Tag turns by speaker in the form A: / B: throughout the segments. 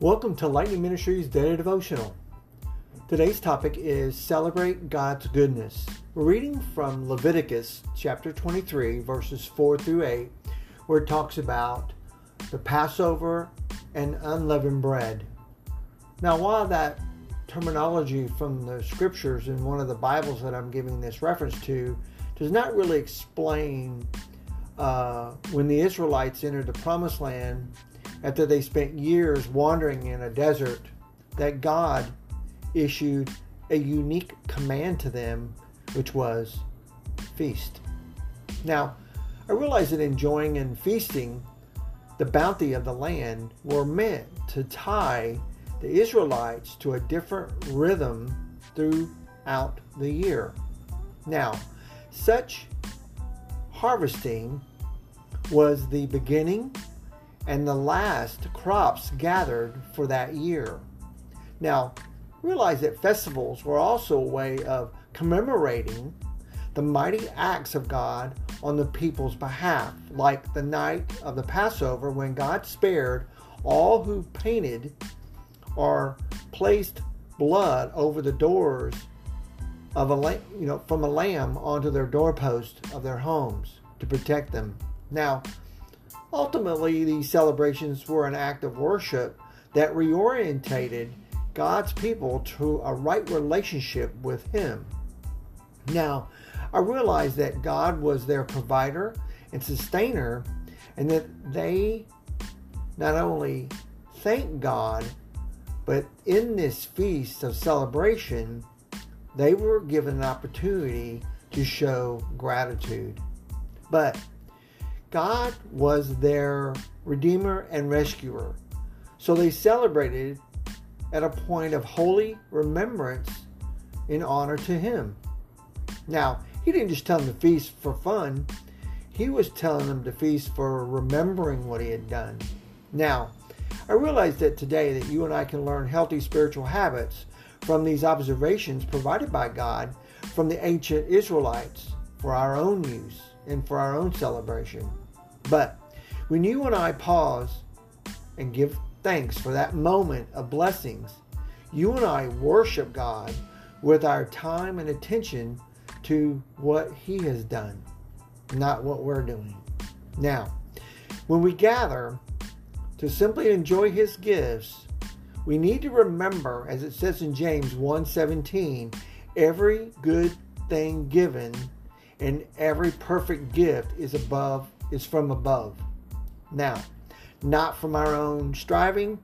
A: Welcome to Lightning Ministries Daily Devotional. Today's topic is Celebrate God's Goodness. We're reading from Leviticus chapter 23, verses 4 through 8, where it talks about the Passover and unleavened bread. Now, while that terminology from the scriptures in one of the Bibles that I'm giving this reference to does not really explain uh, when the Israelites entered the promised land after they spent years wandering in a desert, that God issued a unique command to them, which was feast. Now, I realize that enjoying and feasting the bounty of the land were meant to tie the Israelites to a different rhythm throughout the year. Now, such harvesting was the beginning and the last crops gathered for that year. Now, realize that festivals were also a way of commemorating the mighty acts of God on the people's behalf, like the night of the Passover when God spared all who painted or placed blood over the doors of a you know from a lamb onto their doorpost of their homes to protect them. Now, Ultimately, these celebrations were an act of worship that reorientated God's people to a right relationship with Him. Now, I realized that God was their provider and sustainer, and that they not only thank God, but in this feast of celebration, they were given an opportunity to show gratitude. But God was their Redeemer and Rescuer. So they celebrated at a point of holy remembrance in honor to Him. Now, He didn't just tell them to feast for fun, He was telling them to feast for remembering what He had done. Now, I realize that today that you and I can learn healthy spiritual habits from these observations provided by God from the ancient Israelites for our own use and for our own celebration. But when you and I pause and give thanks for that moment of blessings, you and I worship God with our time and attention to what He has done, not what we're doing. Now, when we gather to simply enjoy His gifts, we need to remember, as it says in James 1:17, every good thing given and every perfect gift is above is from above. Now, not from our own striving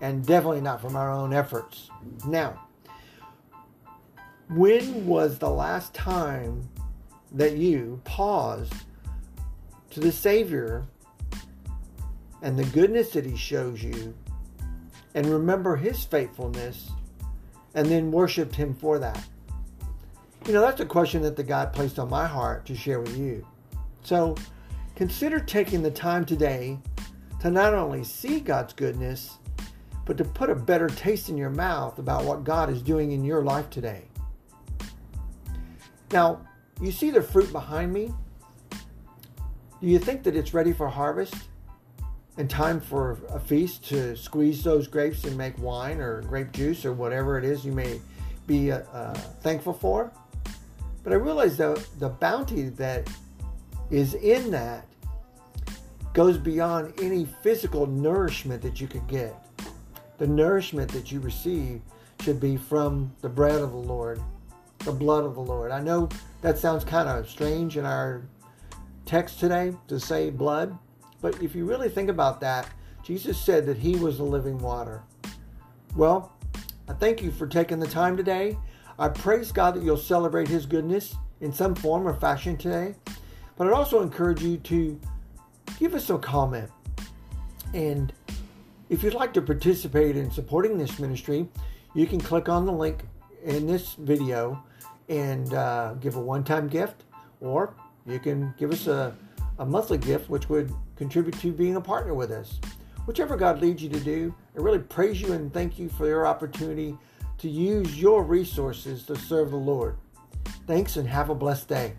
A: and definitely not from our own efforts. Now, when was the last time that you paused to the Savior and the goodness that He shows you and remember His faithfulness and then worshiped Him for that? You know, that's a question that the God placed on my heart to share with you. So, Consider taking the time today to not only see God's goodness, but to put a better taste in your mouth about what God is doing in your life today. Now, you see the fruit behind me? Do you think that it's ready for harvest and time for a feast to squeeze those grapes and make wine or grape juice or whatever it is you may be uh, uh, thankful for? But I realize that the bounty that is in that goes beyond any physical nourishment that you could get. The nourishment that you receive should be from the bread of the Lord, the blood of the Lord. I know that sounds kind of strange in our text today to say blood, but if you really think about that, Jesus said that he was the living water. Well, I thank you for taking the time today. I praise God that you'll celebrate his goodness in some form or fashion today. But I'd also encourage you to give us a comment. And if you'd like to participate in supporting this ministry, you can click on the link in this video and uh, give a one time gift, or you can give us a, a monthly gift, which would contribute to being a partner with us. Whichever God leads you to do, I really praise you and thank you for your opportunity to use your resources to serve the Lord. Thanks and have a blessed day.